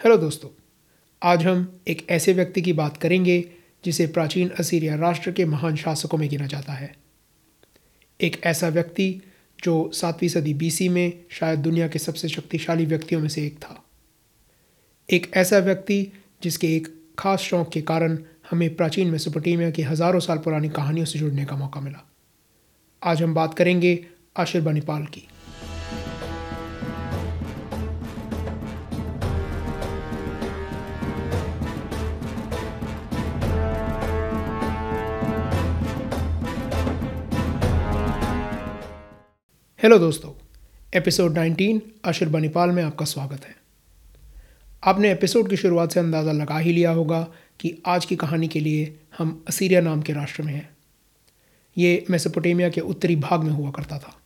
Hello दोस्तों, आज हम एक ऐसे व्यक्ति की बात करेंगे जिसे प्राचीन असीरिया राष्ट्र के महान शासकों में गिना जाता है। एक ऐसा व्यक्ति जो सातवीं सदी बीसी में शायद दुनिया के सबसे शक्तिशाली व्यक्तियों में से एक था। एक ऐसा व्यक्ति जिसके एक खास शौक के कारण हमें प्राचीन मेसोपोटामिया की हज़ारों साल पुरानी कहानियों से जुड़ने का मौका मिला। आज हम बात करेंगे आशिर बनीपाल की। हेलो दोस्तों, एपिसोड 19 अशर बनीपाल में आपका स्वागत है। आपने एपिसोड की शुरुआत से अंदाज़ा लगा ही लिया होगा कि आज की कहानी के लिए हम असीरिया नाम के राष्ट्र में हैं। ये मेसोपोटामिया के उत्तरी भाग में हुआ करता था।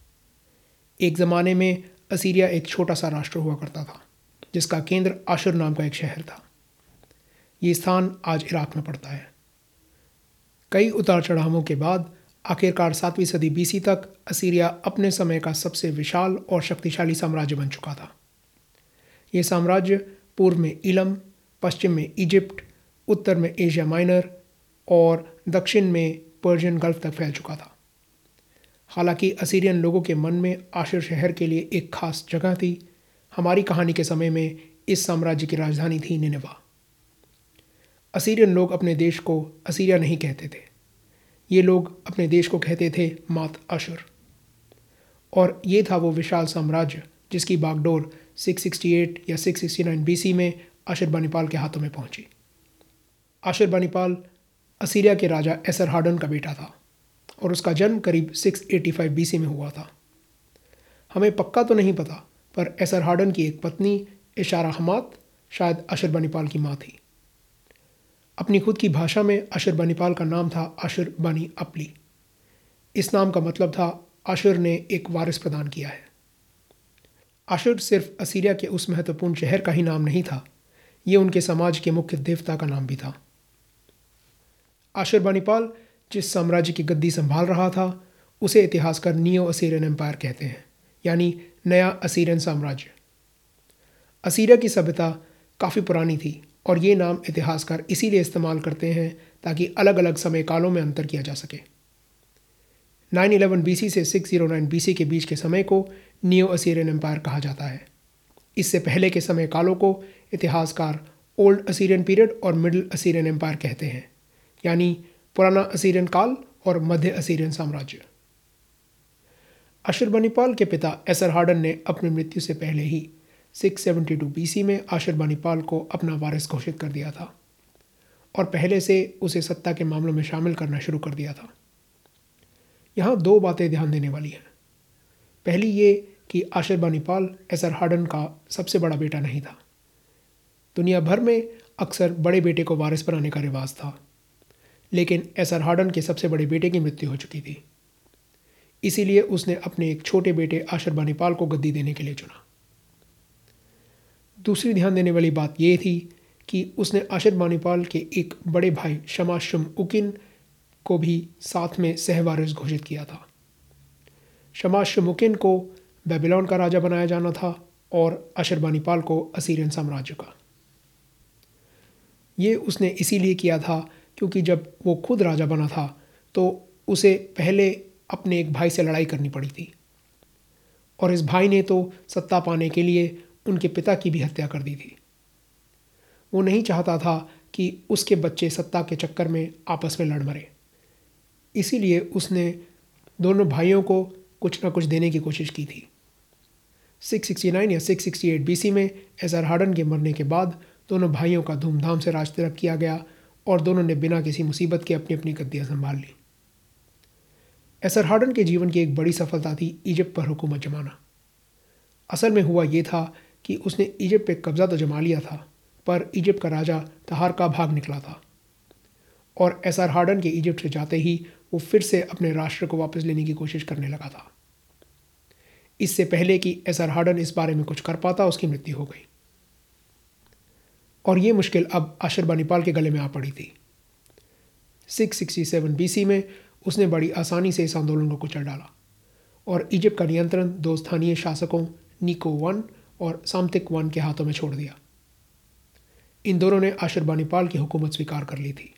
एक ज़माने में असीरिया एक छोटा सा राष्ट्र हुआ करता था, जिसका केंद्र आशुर नाम का एक शहर था। ये स्थान आज इराक में पड़ता है। कई उतार चढ़ावों के बाद आखिरकार सातवीं सदी बीसी तक, असीरिया अपने समय का सबसे विशाल और शक्तिशाली साम्राज्य बन चुका था। ये साम्राज्य पूर्व में इलम, पश्चिम में इजिप्ट, उत्तर में एशिया माइनर और दक्षिण में पर्शियन गल्फ तक फैल चुका था। हालाँकि असीरियन लोगों के मन में आशिर शहर के लिए एक खास जगह थी। हमारी कहानी के समय में इस साम्राज्य की राजधानी थी निनेवा। असीरियन लोग अपने देश को असीरिया नहीं कहते थे। ये लोग अपने देश को कहते थे मात अशुर। और ये था वो विशाल साम्राज्य, जिसकी बागडोर 668 या 669 बीसी में आशिर बानीपाल के हाथों में पहुँची। आशिर बानीपाल असीरिया के राजा एसर हार्डन का बेटा था और उसका जन्म करीब 685 बीसी में हुआ था। हमें पक्का तो नहीं पता, पर एसर हार्डन की एक पत्नी इशारा हमात शायद अशर बानीपाल की माँ थी। अपनी खुद की भाषा में अशर बनीपाल का नाम था अशर बनी अपली। इस नाम का मतलब था अशर ने एक वारिस प्रदान किया है। अशर सिर्फ़ असीरिया के उस महत्वपूर्ण शहर का ही नाम नहीं था, ये उनके समाज के मुख्य देवता का नाम भी था। आशर बनीपाल जिस साम्राज्य की गद्दी संभाल रहा था, उसे इतिहासकार नियो असीरियन एम्पायर कहते हैं, यानी नया असीरियन साम्राज्य। असीरिया की सभ्यता काफ़ी पुरानी थी और ये नाम इतिहासकार इसीलिए इस्तेमाल करते हैं ताकि अलग अलग समय कालों में अंतर किया जा सके। 911 बीसी से 609 बीसी के बीच के समय को नियो असीरियन एम्पायर कहा जाता है। इससे पहले के समय कालों को इतिहासकार ओल्ड असीरियन पीरियड और मिडिल असीरियन एम्पायर कहते हैं, यानी पुराना असीरियन काल और मध्य असीरियन साम्राज्य। अशुरबनीपाल के पिता एसर हार्डन ने अपनी मृत्यु से पहले ही 672 बीसी में आशिर बानीपाल को अपना वारिस घोषित कर दिया था और पहले से उसे सत्ता के मामलों में शामिल करना शुरू कर दिया था। यहाँ दो बातें ध्यान देने वाली हैं। पहली ये कि आशिर बानीपाल एसर हार्डन का सबसे बड़ा बेटा नहीं था। दुनिया भर में अक्सर बड़े बेटे को वारिस बनाने का रिवाज था, लेकिन एसर हार्डन के सबसे बड़े बेटे की मृत्यु हो चुकी थी। इसीलिए उसने अपने एक छोटे बेटे आशिर बानीपाल को गद्दी देने के लिए चुना। दूसरी ध्यान देने वाली बात यह थी कि उसने आशिर मानीपाल के एक बड़े भाई शमाशम उकिन को भी साथ में सहवारिस घोषित किया था। शमाशम उकिन को बेबीलोन का राजा बनाया जाना था और अशर बानीपाल को असीरियन साम्राज्य का। ये उसने इसीलिए किया था क्योंकि जब वो खुद राजा बना था तो उसे पहले अपने एक भाई से लड़ाई करनी पड़ी थी। और इस भाई ने तो सत्ता पाने के लिए उनके पिता की भी हत्या कर दी थी। वो नहीं चाहता था कि उसके बच्चे सत्ता के चक्कर में आपस में लड़ मरे। इसीलिए उसने दोनों भाइयों को कुछ ना कुछ देने की कोशिश की थी। 669 या 668 बीसी में एसआर हार्डन के मरने के बाद दोनों भाइयों का धूमधाम से राज तिलक किया गया और दोनों ने बिना किसी मुसीबत के अपनी अपनी गद्दियाँ संभाल ली। एसर हार्डन के जीवन की एक बड़ी सफलता थी इजिप्ट पर हुकूमत जमाना। असल में हुआ ये था कि उसने इजिप्ट पे कब्ज़ा तो जमा लिया था, पर इजिप्ट का राजा तहार का भाग निकला था। और एस आर हार्डन के इजिप्ट से जाते ही वो फिर से अपने राष्ट्र को वापस लेने की कोशिश करने लगा था। इससे पहले कि एस आर हार्डन इस बारे में कुछ कर पाता, उसकी मृत्यु हो गई। और ये मुश्किल अब आशर बानीपाल के गले में आ पड़ी थी। 667 बीसी में उसने बड़ी आसानी से इस आंदोलन को कुचल डाला और इजिप्ट का नियंत्रण दो स्थानीय शासकों निको वन और सामतिक वन के हाथों में छोड़ दिया। इन दोनों ने आशरबानीपाल की हुकूमत स्वीकार कर ली थी।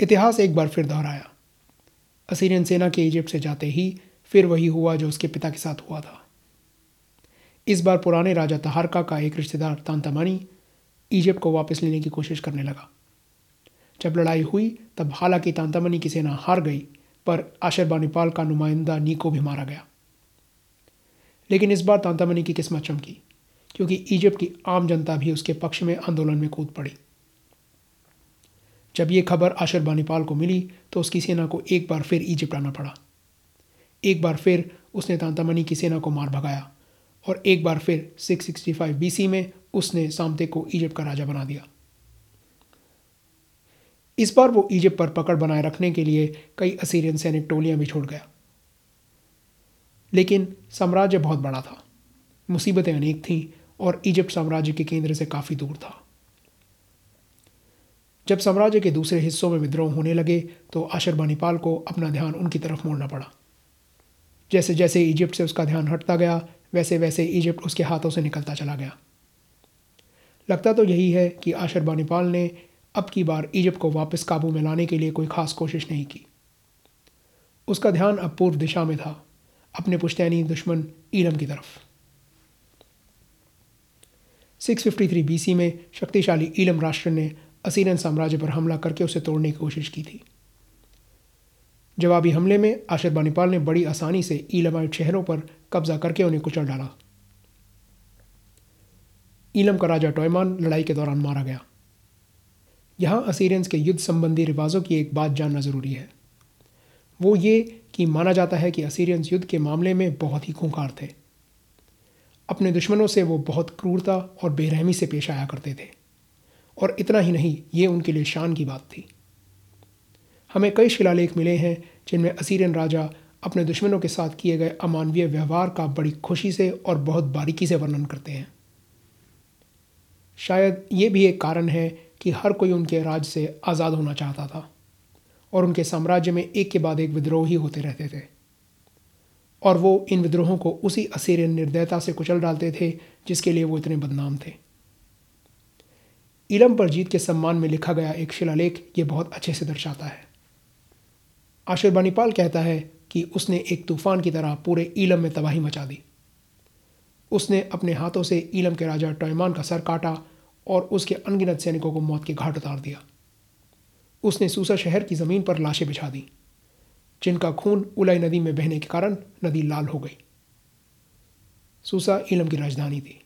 इतिहास एक बार फिर दोहराया। असीरियन सेना के इजिप्ट से जाते ही फिर वही हुआ जो उसके पिता के साथ हुआ था। इस बार पुराने राजा तहारका का एक रिश्तेदार तांतामानी इजिप्ट को वापस लेने की कोशिश करने लगा। जब लड़ाई हुई, तब हालाँकि तांतामनी की सेना हार गई, पर आशरबानीपाल का नुमाइंदा नीको भी मारा गया। लेकिन इस बार तांतामनी की किस्मत चमकी, क्योंकि इजिप्ट की आम जनता भी उसके पक्ष में आंदोलन में कूद पड़ी। जब ये खबर आशरबानीपाल को मिली तो उसकी सेना को एक बार फिर इजिप्ट आना पड़ा। एक बार फिर उसने तांतामनी की सेना को मार भगाया, और एक बार फिर 665 बीसी में उसने सामते को इजिप्ट का राजा बना दिया। इस बार वो इजिप्ट पर पकड़ बनाए रखने के लिए कई असीरियन सैनिक टोलियाँ भी छोड़ गया। लेकिन साम्राज्य बहुत बड़ा था। मुसीबतें अनेक थीं और इजिप्ट साम्राज्य के केंद्र से काफ़ी दूर था। जब साम्राज्य के दूसरे हिस्सों में विद्रोह होने लगे तो आशरबानीपाल को अपना ध्यान उनकी तरफ़ मोड़ना पड़ा। जैसे जैसे इजिप्ट से उसका ध्यान हटता गया, वैसे वैसे इजिप्ट उसके हाथों से निकलता चला गया। लगता तो यही है कि आशरबानीपाल ने अब की बार इजिप्ट को वापस काबू में लाने के लिए कोई खास कोशिश नहीं की। उसका ध्यान अब पूर्व दिशा में था। अपने पुश्तैनी दुश्मन ईलम की तरफ़। 653 बीसी में शक्तिशाली ईलम राष्ट्र ने असीरन साम्राज्य पर हमला करके उसे तोड़ने की कोशिश की थी। जवाबी हमले में आशरबानीपाल ने बड़ी आसानी से ईलमाइट शहरों पर कब्जा करके उन्हें कुचल डाला। ईलम का राजा टॉयमान लड़ाई के दौरान मारा गया। यहाँ असीरियंस के युद्ध संबंधी रिवाजों की एक बात जानना ज़रूरी है। वो ये कि माना जाता है कि असीरियंस युद्ध के मामले में बहुत ही खूंखार थे। अपने दुश्मनों से वो बहुत क्रूरता और बेरहमी से पेश आया करते थे। और इतना ही नहीं, ये उनके लिए शान की बात थी। हमें कई शिलालेख मिले हैं, जिनमें असीरियन राजा अपने दुश्मनों के साथ किए गए अमानवीय व्यवहार का बड़ी खुशी से और बहुत बारीकी से वर्णन करते हैं। शायद ये भी एक कारण है कि हर कोई उनके राज से आज़ाद होना चाहता था। और उनके साम्राज्य में एक के बाद एक विद्रोह ही होते रहते थे। और वो इन विद्रोहों को उसी असीरियन निर्दयता से कुचल डालते थे, जिसके लिए वो इतने बदनाम थे। इलम पर जीत के सम्मान में लिखा गया एक शिलालेख ये बहुत अच्छे से दर्शाता है। आशिरबानीपाल कहता है कि उसने एक तूफ़ान की तरह पूरे ईलम में तबाही मचा दी। उसने अपने हाथों से ईलम के राजा टॉयमान का सर काटा और उसके अनगिनत सैनिकों को मौत के घाट उतार दिया। उसने सूसा शहर की ज़मीन पर लाशें बिछा दी, जिनका खून उलाई नदी में बहने के कारण नदी लाल हो गई। सूसा ईलम की राजधानी थी।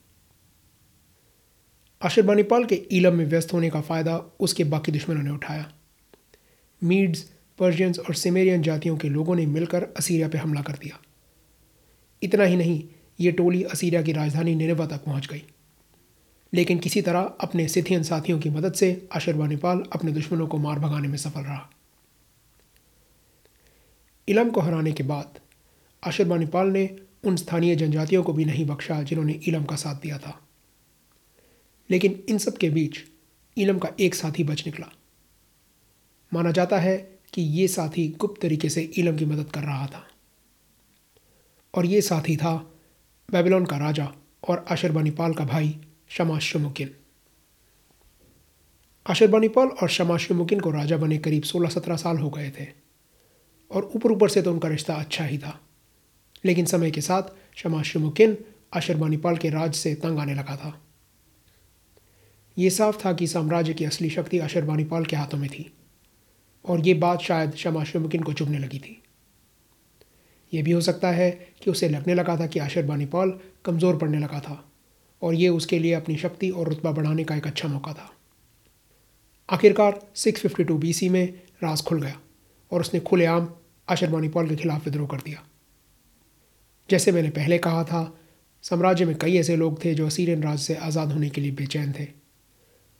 आशिरबानीपाल के ईलम में व्यस्त होने का फ़ायदा उसके बाकी दुश्मनों ने उठाया। मीड्स, पर्शियंस और सिमेरियन जातियों के लोगों ने मिलकर असीरिया पर हमला कर दिया। इतना ही नहीं, ये टोली असीरिया की राजधानी निनेवा तक पहुँच गई। लेकिन किसी तरह अपने सिथियन साथियों की मदद से आशरबानीपाल अपने दुश्मनों को मार भगाने में सफल रहा। इलम को हराने के बाद आशरबानीपाल ने उन स्थानीय जनजातियों को भी नहीं बख्शा जिन्होंने इलम का साथ दिया था। लेकिन इन सब के बीच इलम का एक साथी बच निकला। माना जाता है कि ये साथी गुप्त तरीके से इलम की मदद कर रहा था। और ये साथी था बेबीलोन का राजा और आशरबानीपाल का भाई शमाशमुकिन अशरबानीपाल और शमाशमुकिन को राजा बने करीब सोलह सत्रह साल हो गए थे और ऊपर ऊपर से तो उनका रिश्ता अच्छा ही था लेकिन समय के साथ शमाशमुकिन अशरबानीपाल के राज से तंग आने लगा था ये साफ़ था कि साम्राज्य की असली शक्ति अशरबानीपाल के हाथों में थी और ये बात शायद शमाशमुकिन को चुभने लगी थी यह भी हो सकता है कि उसे लगने लगा था कि अशरबानीपाल कमज़ोर पड़ने लगा था और ये उसके लिए अपनी शक्ति और रुतबा बढ़ाने का एक अच्छा मौका था। आखिरकार 652 बीसी में राज खुल गया और उसने खुलेआम आशरबानीपाल के खिलाफ विद्रोह कर दिया। जैसे मैंने पहले कहा था, साम्राज्य में कई ऐसे लोग थे जो असीरियन राज से आज़ाद होने के लिए बेचैन थे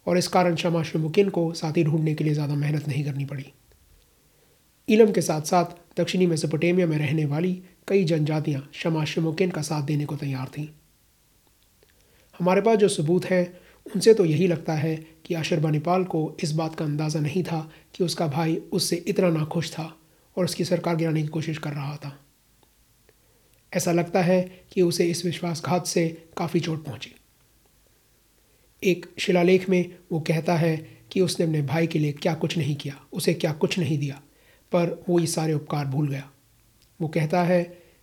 और इस कारण शमा शमुकिन को साथी ढूँढने के लिए ज़्यादा मेहनत नहीं करनी पड़ी। इलम के साथ साथ दक्षिणी मेसोपोटेमिया में रहने वाली कई जनजातियाँ शमा शमुकिन का साथ देने को तैयार थीं। हमारे पास जो सबूत हैं, उनसे तो यही लगता है कि आशरबानीपाल को इस बात का अंदाज़ा नहीं था कि उसका भाई उससे इतना नाखुश था और उसकी सरकार गिराने की कोशिश कर रहा था। ऐसा लगता है कि उसे इस विश्वासघात से काफ़ी चोट पहुँची। एक शिलालेख में वो कहता है कि उसने अपने भाई के लिए क्या कुछ नहीं किया, उसे क्या कुछ नहीं दिया, पर वो ये सारे उपकार भूल गया। वो कहता है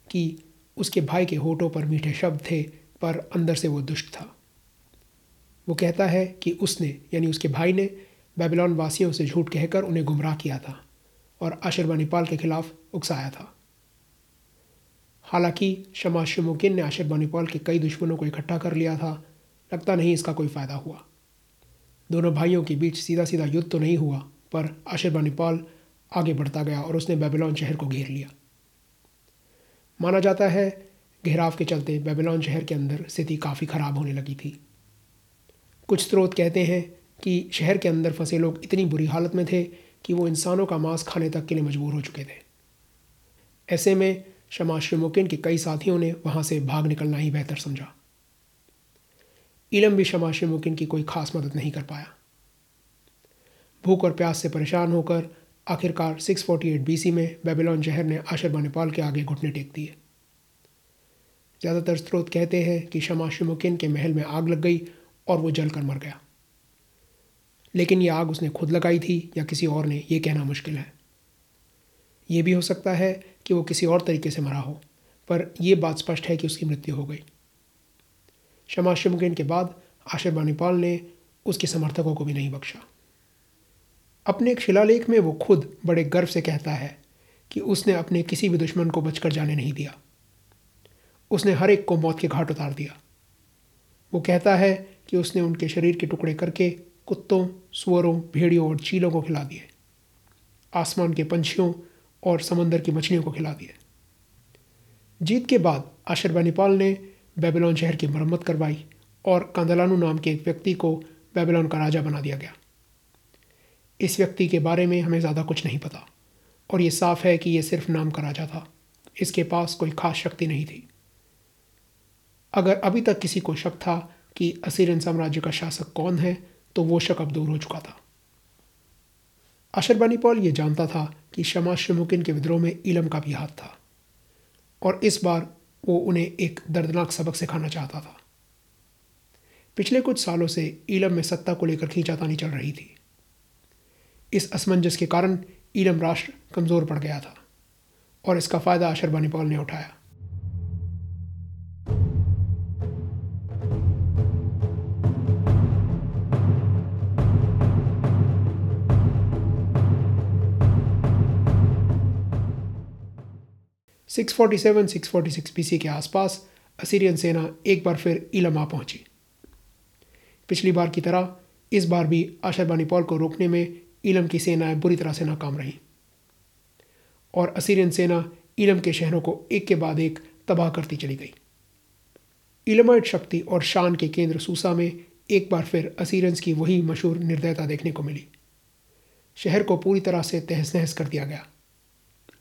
कि उसके भाई के होठों पर मीठे शब्द थे पर अंदर से वो दुष्ट था। वो कहता है कि उसने, यानी उसके भाई ने, बेबीलोन वासियों से झूठ कहकर उन्हें गुमराह किया था और आशिरबानीपाल के खिलाफ उकसाया था। हालाँकि शमा शमुकिन ने आशिरबानीपाल के कई दुश्मनों को इकट्ठा कर लिया था, लगता नहीं इसका कोई फ़ायदा हुआ। दोनों भाइयों के बीच सीधा सीधा युद्ध तो नहीं हुआ, पर आशिरबानीपाल आगे बढ़ता गया और उसने बेबीलोन शहर को घेर लिया। माना जाता है घेराव के चलते बेबीलोन शहर के अंदर स्थिति काफ़ी ख़राब होने लगी थी। कुछ स्रोत कहते हैं कि शहर के अंदर फंसे लोग इतनी बुरी हालत में थे कि वो इंसानों का मांस खाने तक के लिए मजबूर हो चुके थे। ऐसे में शमा श्रीमुकिन के कई साथियों ने वहाँ से भाग निकलना ही बेहतर समझा। इलम भी शमा श्रीमुकिन की कोई खास मदद नहीं कर पाया। भूख और प्यास से परेशान होकर आखिरकार 648 बीसी में बेबीलोन शहर ने आशरबा नेपाल के आगे घुटने टेक दिए। ज़्यादातर स्रोत कहते हैं कि शमा शिमुकिन के महल में आग लग गई और वो जलकर मर गया। लेकिन ये आग उसने खुद लगाई थी या किसी और ने ये कहना मुश्किल है। ये भी हो सकता है कि वो किसी और तरीके से मरा हो, पर यह बात स्पष्ट है कि उसकी मृत्यु हो गई। शमा शिमुकिन के बाद आशिर बानीपाल ने उसके समर्थकों को भी नहीं बख्शा। अपने एक शिलालेख में वो खुद बड़े गर्व से कहता है कि उसने अपने किसी भी दुश्मन को बचकर जाने नहीं दिया। उसने हर एक को मौत के घाट उतार दिया। वो कहता है कि उसने उनके शरीर के टुकड़े करके कुत्तों, सुअरों, भेड़ियों और चीलों को खिला दिए। आसमान के पंछियों और समंदर की मछलियों को खिला दिए। जीत के बाद आशर बैनीपाल ने बेबीलोन शहर की मरम्मत करवाई और कांदलानू नाम के एक व्यक्ति को बेबीलोन का राजा बना दिया गया। इस व्यक्ति के बारे में हमें ज़्यादा कुछ नहीं पता और ये साफ़ है कि ये सिर्फ़ नाम का राजा था। इसके पास कोई खास शक्ति नहीं थी। अगर अभी तक किसी को शक था कि असीरियन साम्राज्य का शासक कौन है तो वो शक अब दूर हो चुका था। अशरबानी पॉल ये जानता था कि शमा शमुकिन के विद्रोह में इलम का भी हाथ था, और इस बार वो उन्हें एक दर्दनाक सबक सिखाना चाहता था। पिछले कुछ सालों से इलम में सत्ता को लेकर खींचातानी चल रही थी। इस असमंजस के कारण ईलम राष्ट्र कमज़ोर पड़ गया था, और इसका फ़ायदा अशरबानी पॉल ने उठाया। Six forty seven, six forty six P के आसपास असीरियन सेना एक बार फिर इलम आ पहुँची। पिछली बार की तरह, इस बार भी आशरबानी पॉल को रोकने में इलम की सेनाएँ बुरी तरह से नाकाम रहीं। और असीरियन सेना इलम के शहरों को एक के बाद एक तबाह करती चली गई। इलमाइट शक्ति और शान के केंद्र सूसा में एक बार फिर असीरियंस की वही मशहूर निर्दयता देखने को मिली। शहर को पूरी तरह से तहस नहस कर दिया गया।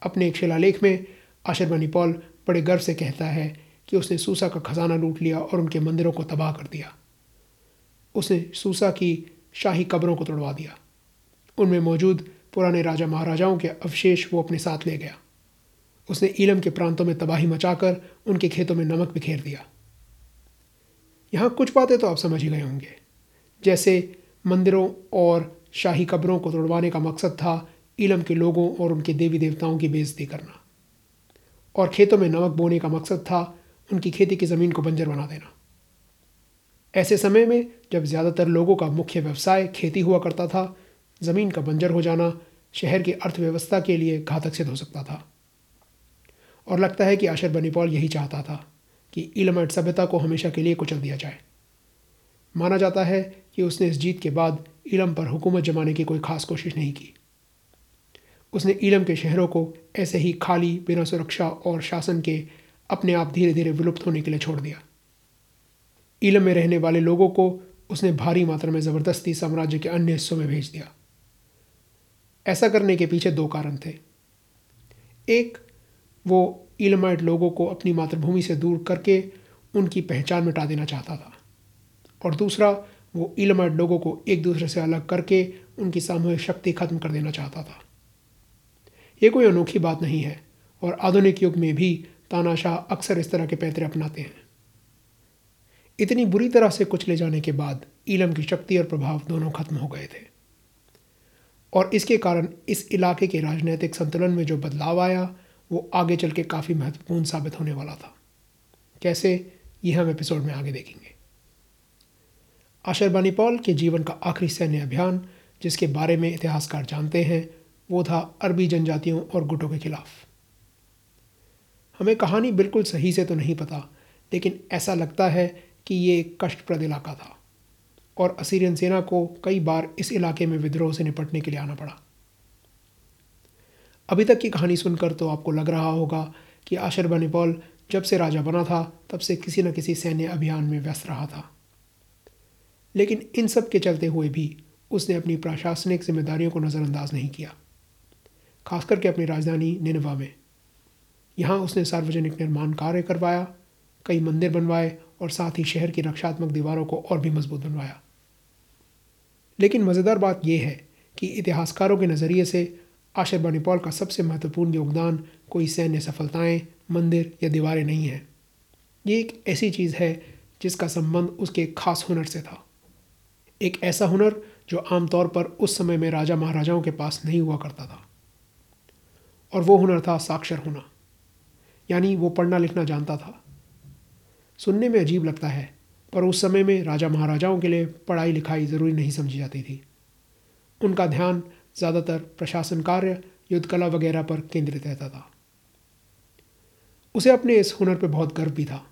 अपने एक शिलालेख में आशरबनी पॉल बड़े गर्व से कहता है कि उसने सूसा का खजाना लूट लिया और उनके मंदिरों को तबाह कर दिया। उसने सूसा की शाही कब्रों को तोड़वा दिया। उनमें मौजूद पुराने राजा महाराजाओं के अवशेष वो अपने साथ ले गया। उसने ईलम के प्रांतों में तबाही मचाकर उनके खेतों में नमक बिखेर दिया। यहाँ कुछ बातें तो आप समझ ही गए होंगे। जैसे मंदिरों और शाही कब्रों को तोड़वाने का मकसद था ईलम के लोगों और उनके देवी देवताओं की बेइज्जती करना। और खेतों में नमक बोने का मकसद था उनकी खेती की ज़मीन को बंजर बना देना। ऐसे समय में जब ज़्यादातर लोगों का मुख्य व्यवसाय खेती हुआ करता था, ज़मीन का बंजर हो जाना शहर की अर्थव्यवस्था के लिए घातक सिद्ध हो सकता था। और लगता है कि आशर बनीपॉल यही चाहता था कि इलमट सभ्यता को हमेशा के लिए कुचल दिया जाए। माना जाता है कि उसने इस जीत के बाद इलम पर हुकूमत जमाने की कोई खास कोशिश नहीं की। उसने इलम के शहरों को ऐसे ही खाली, बिना सुरक्षा और शासन के अपने आप धीरे धीरे विलुप्त होने के लिए छोड़ दिया। इलम में रहने वाले लोगों को उसने भारी मात्रा में ज़बरदस्ती साम्राज्य के अन्य हिस्सों में भेज दिया। ऐसा करने के पीछे दो कारण थे। एक, वो इलमाइट लोगों को अपनी मातृभूमि से दूर करके उनकी पहचान मिटा देना चाहता था। और दूसरा, वो इलमाइट लोगों को एक दूसरे से अलग करके उनकी सामूहिक शक्ति खत्म कर देना चाहता था। ये कोई अनोखी बात नहीं है, और आधुनिक युग में भी तानाशाह अक्सर इस तरह के पैतरे अपनाते हैं। इतनी बुरी तरह से कुचले जाने के बाद ईलम की शक्ति और प्रभाव दोनों खत्म हो गए थे। और इसके कारण इस इलाके के राजनीतिक संतुलन में जो बदलाव आया, वो आगे चल के काफ़ी महत्वपूर्ण साबित होने वाला था। कैसे, ये हम एपिसोड में आगे देखेंगे। आशरबानी पॉल के जीवन का आखिरी सैन्य अभियान, जिसके बारे में इतिहासकार जानते हैं वो था अरबी जनजातियों और गुटों के खिलाफ। हमें कहानी बिल्कुल सही से तो नहीं पता, लेकिन ऐसा लगता है कि ये एक कष्टप्रद इलाका था और असीरियन सेना को कई बार इस इलाके में विद्रोह से निपटने के लिए आना पड़ा। अभी तक की कहानी सुनकर तो आपको लग रहा होगा कि आशर जब से राजा बना था, तब से किसी न किसी सैन्य अभियान में व्यस्त रहा था। लेकिन इन सब के चलते हुए भी उसने अपनी प्रशासनिक जिम्मेदारियों को नज़रअंदाज नहीं किया। खास करके अपनी राजधानी निनवा में। यहाँ उसने सार्वजनिक निर्माण कार्य करवाया, कई मंदिर बनवाए और साथ ही शहर की रक्षात्मक दीवारों को और भी मज़बूत बनवाया। लेकिन मज़ेदार बात यह है कि इतिहासकारों के नज़रिए से आशर बनीपॉल का सबसे महत्वपूर्ण योगदान कोई सैन्य सफलताएँ, मंदिर या दीवारें नहीं हैं। ये एक ऐसी चीज़ है जिसका संबंध उसके खास हुनर से था। एक ऐसा हुनर जो आमतौर पर उस समय में राजा महाराजाओं के पास नहीं हुआ करता था। और वो हुनर था, साक्षर होना। यानी वो पढ़ना लिखना जानता था। सुनने में अजीब लगता है, पर उस समय में राजा महाराजाओं के लिए पढ़ाई लिखाई ज़रूरी नहीं समझी जाती थी। उनका ध्यान ज़्यादातर प्रशासन कार्य युद्ध कला वगैरह पर केंद्रित रहता था। उसे अपने इस हुनर पर बहुत गर्व भी था।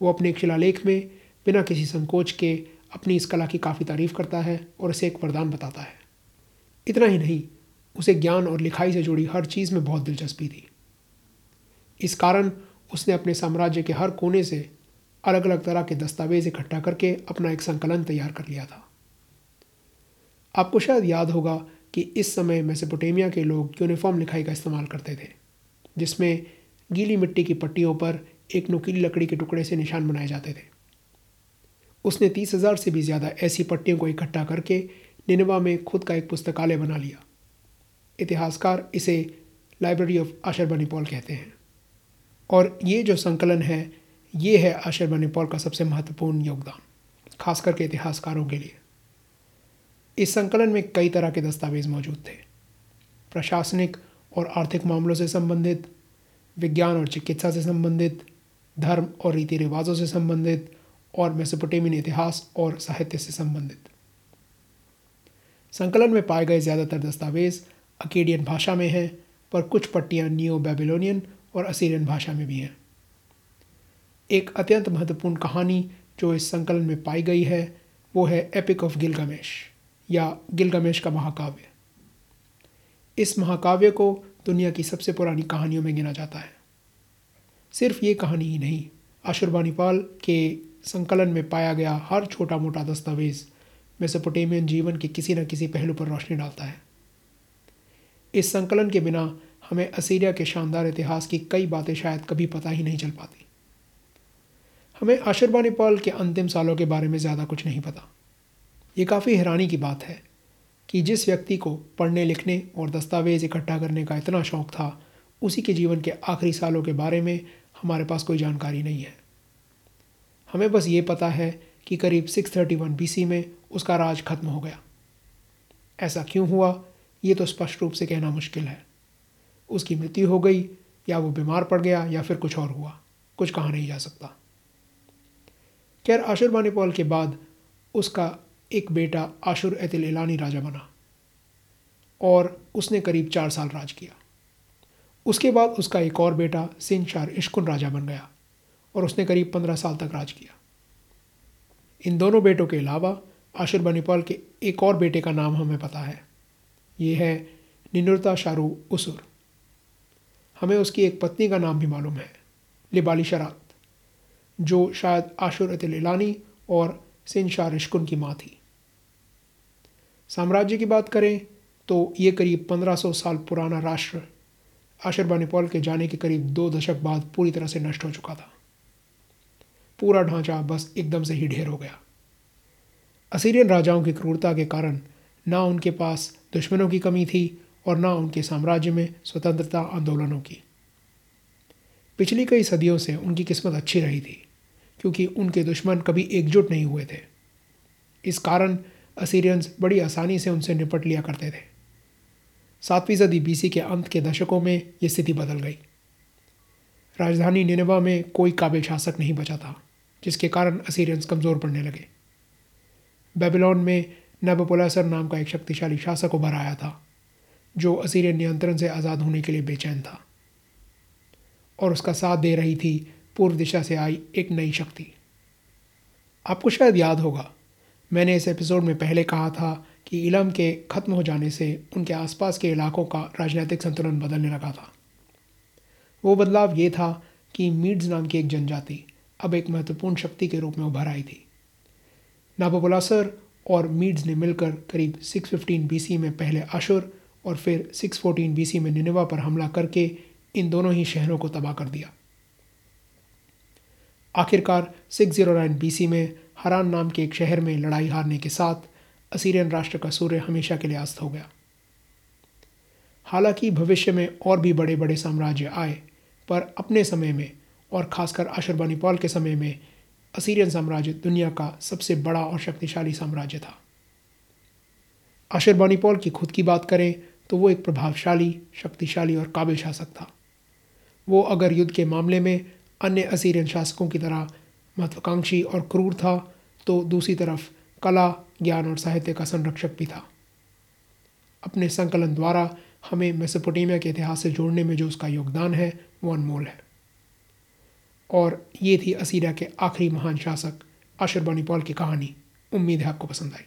वो अपने शिलालेख में बिना किसी संकोच के अपनी इस कला की काफ़ी तारीफ़ करता है और इसे एक वरदान बताता है। इतना ही नहीं उसे ज्ञान और लिखाई से जुड़ी हर चीज़ में बहुत दिलचस्पी थी। इस कारण उसने अपने साम्राज्य के हर कोने से अलग अलग तरह के दस्तावेज़ इकट्ठा करके अपना एक संकलन तैयार कर लिया था। आपको शायद याद होगा कि इस समय मेसोपोटेमिया के लोग यूनिफॉर्म लिखाई का इस्तेमाल करते थे, जिसमें गीली मिट्टी की पट्टियों पर एक नुकीली लकड़ी के टुकड़े से निशान बनाए जाते थे। उसने तीस हज़ार से भी ज़्यादा ऐसी पट्टियों को इकट्ठा करके निनवा में खुद का एक पुस्तकालय बना लिया। इतिहासकार इसे लाइब्रेरी ऑफ़ आशर बनीपॉल कहते हैं। और ये जो संकलन है, ये है आशर बनीपॉल का सबसे महत्वपूर्ण योगदान, खास करके इतिहासकारों के लिए। इस संकलन में कई तरह के दस्तावेज़ मौजूद थे। प्रशासनिक और आर्थिक मामलों से संबंधित, विज्ञान और चिकित्सा से संबंधित, धर्म और रीति रिवाजों से संबंधित, और मेसोपोटेमियन इतिहास और साहित्य से संबंधित। संकलन में पाए गए ज़्यादातर दस्तावेज़ अकेडियन भाषा में हैं, पर कुछ पट्टियाँ नियो बेबीलोनियन और असीरियन भाषा में भी हैं। एक अत्यंत महत्वपूर्ण कहानी जो इस संकलन में पाई गई है, वो है एपिक ऑफ़ गिलगमेश या गिलगमेश का महाकाव्य। इस महाकाव्य को दुनिया की सबसे पुरानी कहानियों में गिना जाता है। सिर्फ़ ये कहानी ही नहीं आशुरबानीपाल के संकलन में पाया गया हर छोटा मोटा दस्तावेज़ मेसोपोटेमियन जीवन के किसी न किसी पहलू पर रोशनी डालता है। इस संकलन के बिना हमें असीरिया के शानदार इतिहास की कई बातें शायद कभी पता ही नहीं चल पाती। हमें आशुरबानीपाल के अंतिम सालों के बारे में ज़्यादा कुछ नहीं पता। ये काफ़ी हैरानी की बात है कि जिस व्यक्ति को पढ़ने, लिखने और दस्तावेज़ इकट्ठा करने का इतना शौक़ था, उसी के जीवन के आखिरी सालों के बारे में हमारे पास कोई जानकारी नहीं है। हमें बस ये पता है कि करीब 631 बीसी में उसका राज खत्म हो गया। ऐसा क्यों हुआ? ये तो स्पष्ट रूप से कहना मुश्किल है। उसकी मृत्यु हो गई, या वो बीमार पड़ गया, या फिर कुछ और हुआ, कुछ कहा नहीं जा सकता। खैर, आशुर बानीपॉल के बाद उसका एक बेटा आशुर एतिल इलानी राजा बना, और उसने करीब चार साल राज किया। उसके बाद उसका एक और बेटा सिंह शार इश्कुन राजा बन गया, और उसने करीब पंद्रह साल तक राज किया। इन दोनों बेटों के अलावा आशुर बनीपाल के एक और बेटे का नाम हमें पता है ये है निनुरता शारू उसुर। हमें उसकी एक पत्नी का नाम भी मालूम है, लिबाली शरात, जो शायद आशुर अतिलानी और सिन शाह रिश्कुन की माँ थी। साम्राज्य की बात करें तो ये करीब 1500 साल पुराना राष्ट्र आशरबानीपॉल के जाने के करीब दो दशक बाद पूरी तरह से नष्ट हो चुका था। पूरा ढांचा बस एकदम से ही ढेर हो गया। असीरियन राजाओं की क्रूरता के कारण ना उनके पास दुश्मनों की कमी थी और ना उनके साम्राज्य में स्वतंत्रता आंदोलनों की। पिछली कई सदियों से उनकी किस्मत अच्छी रही थी, क्योंकि उनके दुश्मन कभी एकजुट नहीं हुए थे। इस कारण असीरियंस बड़ी आसानी से उनसे निपट लिया करते थे। सातवीं सदी बीसी के अंत के दशकों में ये स्थिति बदल गई। राजधानी निनेवा में कोई काबिल शासक नहीं बचा था, जिसके कारण असीरियंस कमज़ोर पड़ने लगे। बेबीलोन में नबपोलासर नाम का एक शक्तिशाली शासक उभर आया था, जो असीरियन नियंत्रण से आज़ाद होने के लिए बेचैन था। और उसका साथ दे रही थी पूर्व दिशा से आई एक नई शक्ति। आपको शायद याद होगा, मैंने इस एपिसोड में पहले कहा था कि इलम के ख़त्म हो जाने से उनके आसपास के इलाकों का राजनीतिक संतुलन बदलने लगा था। वो बदलाव ये था कि मीड्स नाम की एक जनजाति अब एक महत्वपूर्ण शक्ति के रूप में उभर आई थी। नाबोबुलासर और मीड्स ने मिलकर करीब 615 बीसी में पहले आशुर और फिर 614 बीसी में निनेवा पर हमला करके इन दोनों ही शहरों को तबाह कर दिया। आखिरकार 609 बीसी में हरान नाम के एक शहर में लड़ाई हारने के साथ असीरियन राष्ट्र का सूर्य हमेशा के लिए अस्त हो गया। हालाँकि भविष्य में और भी बड़े बड़े साम्राज्य आए, पर अपने समय में और ख़ासकर अशरबानीपाल के समय में असीरियन साम्राज्य दुनिया का सबसे बड़ा और शक्तिशाली साम्राज्य था। अशरबानीपाल की खुद की बात करें तो वो एक प्रभावशाली, शक्तिशाली और काबिल शासक था। वो अगर युद्ध के मामले में अन्य असीरियन शासकों की तरह महत्वाकांक्षी और क्रूर था तो दूसरी तरफ़ कला, ज्ञान और साहित्य का संरक्षक भी था। अपने संकलन द्वारा हमें मेसोपोटामिया के इतिहास से जोड़ने में जो उसका योगदान है, वो अनमोल है। और ये थी असीरा के आखिरी महान शासक आशरबानी पॉल की कहानी। उम्मीद है आपको पसंद आई।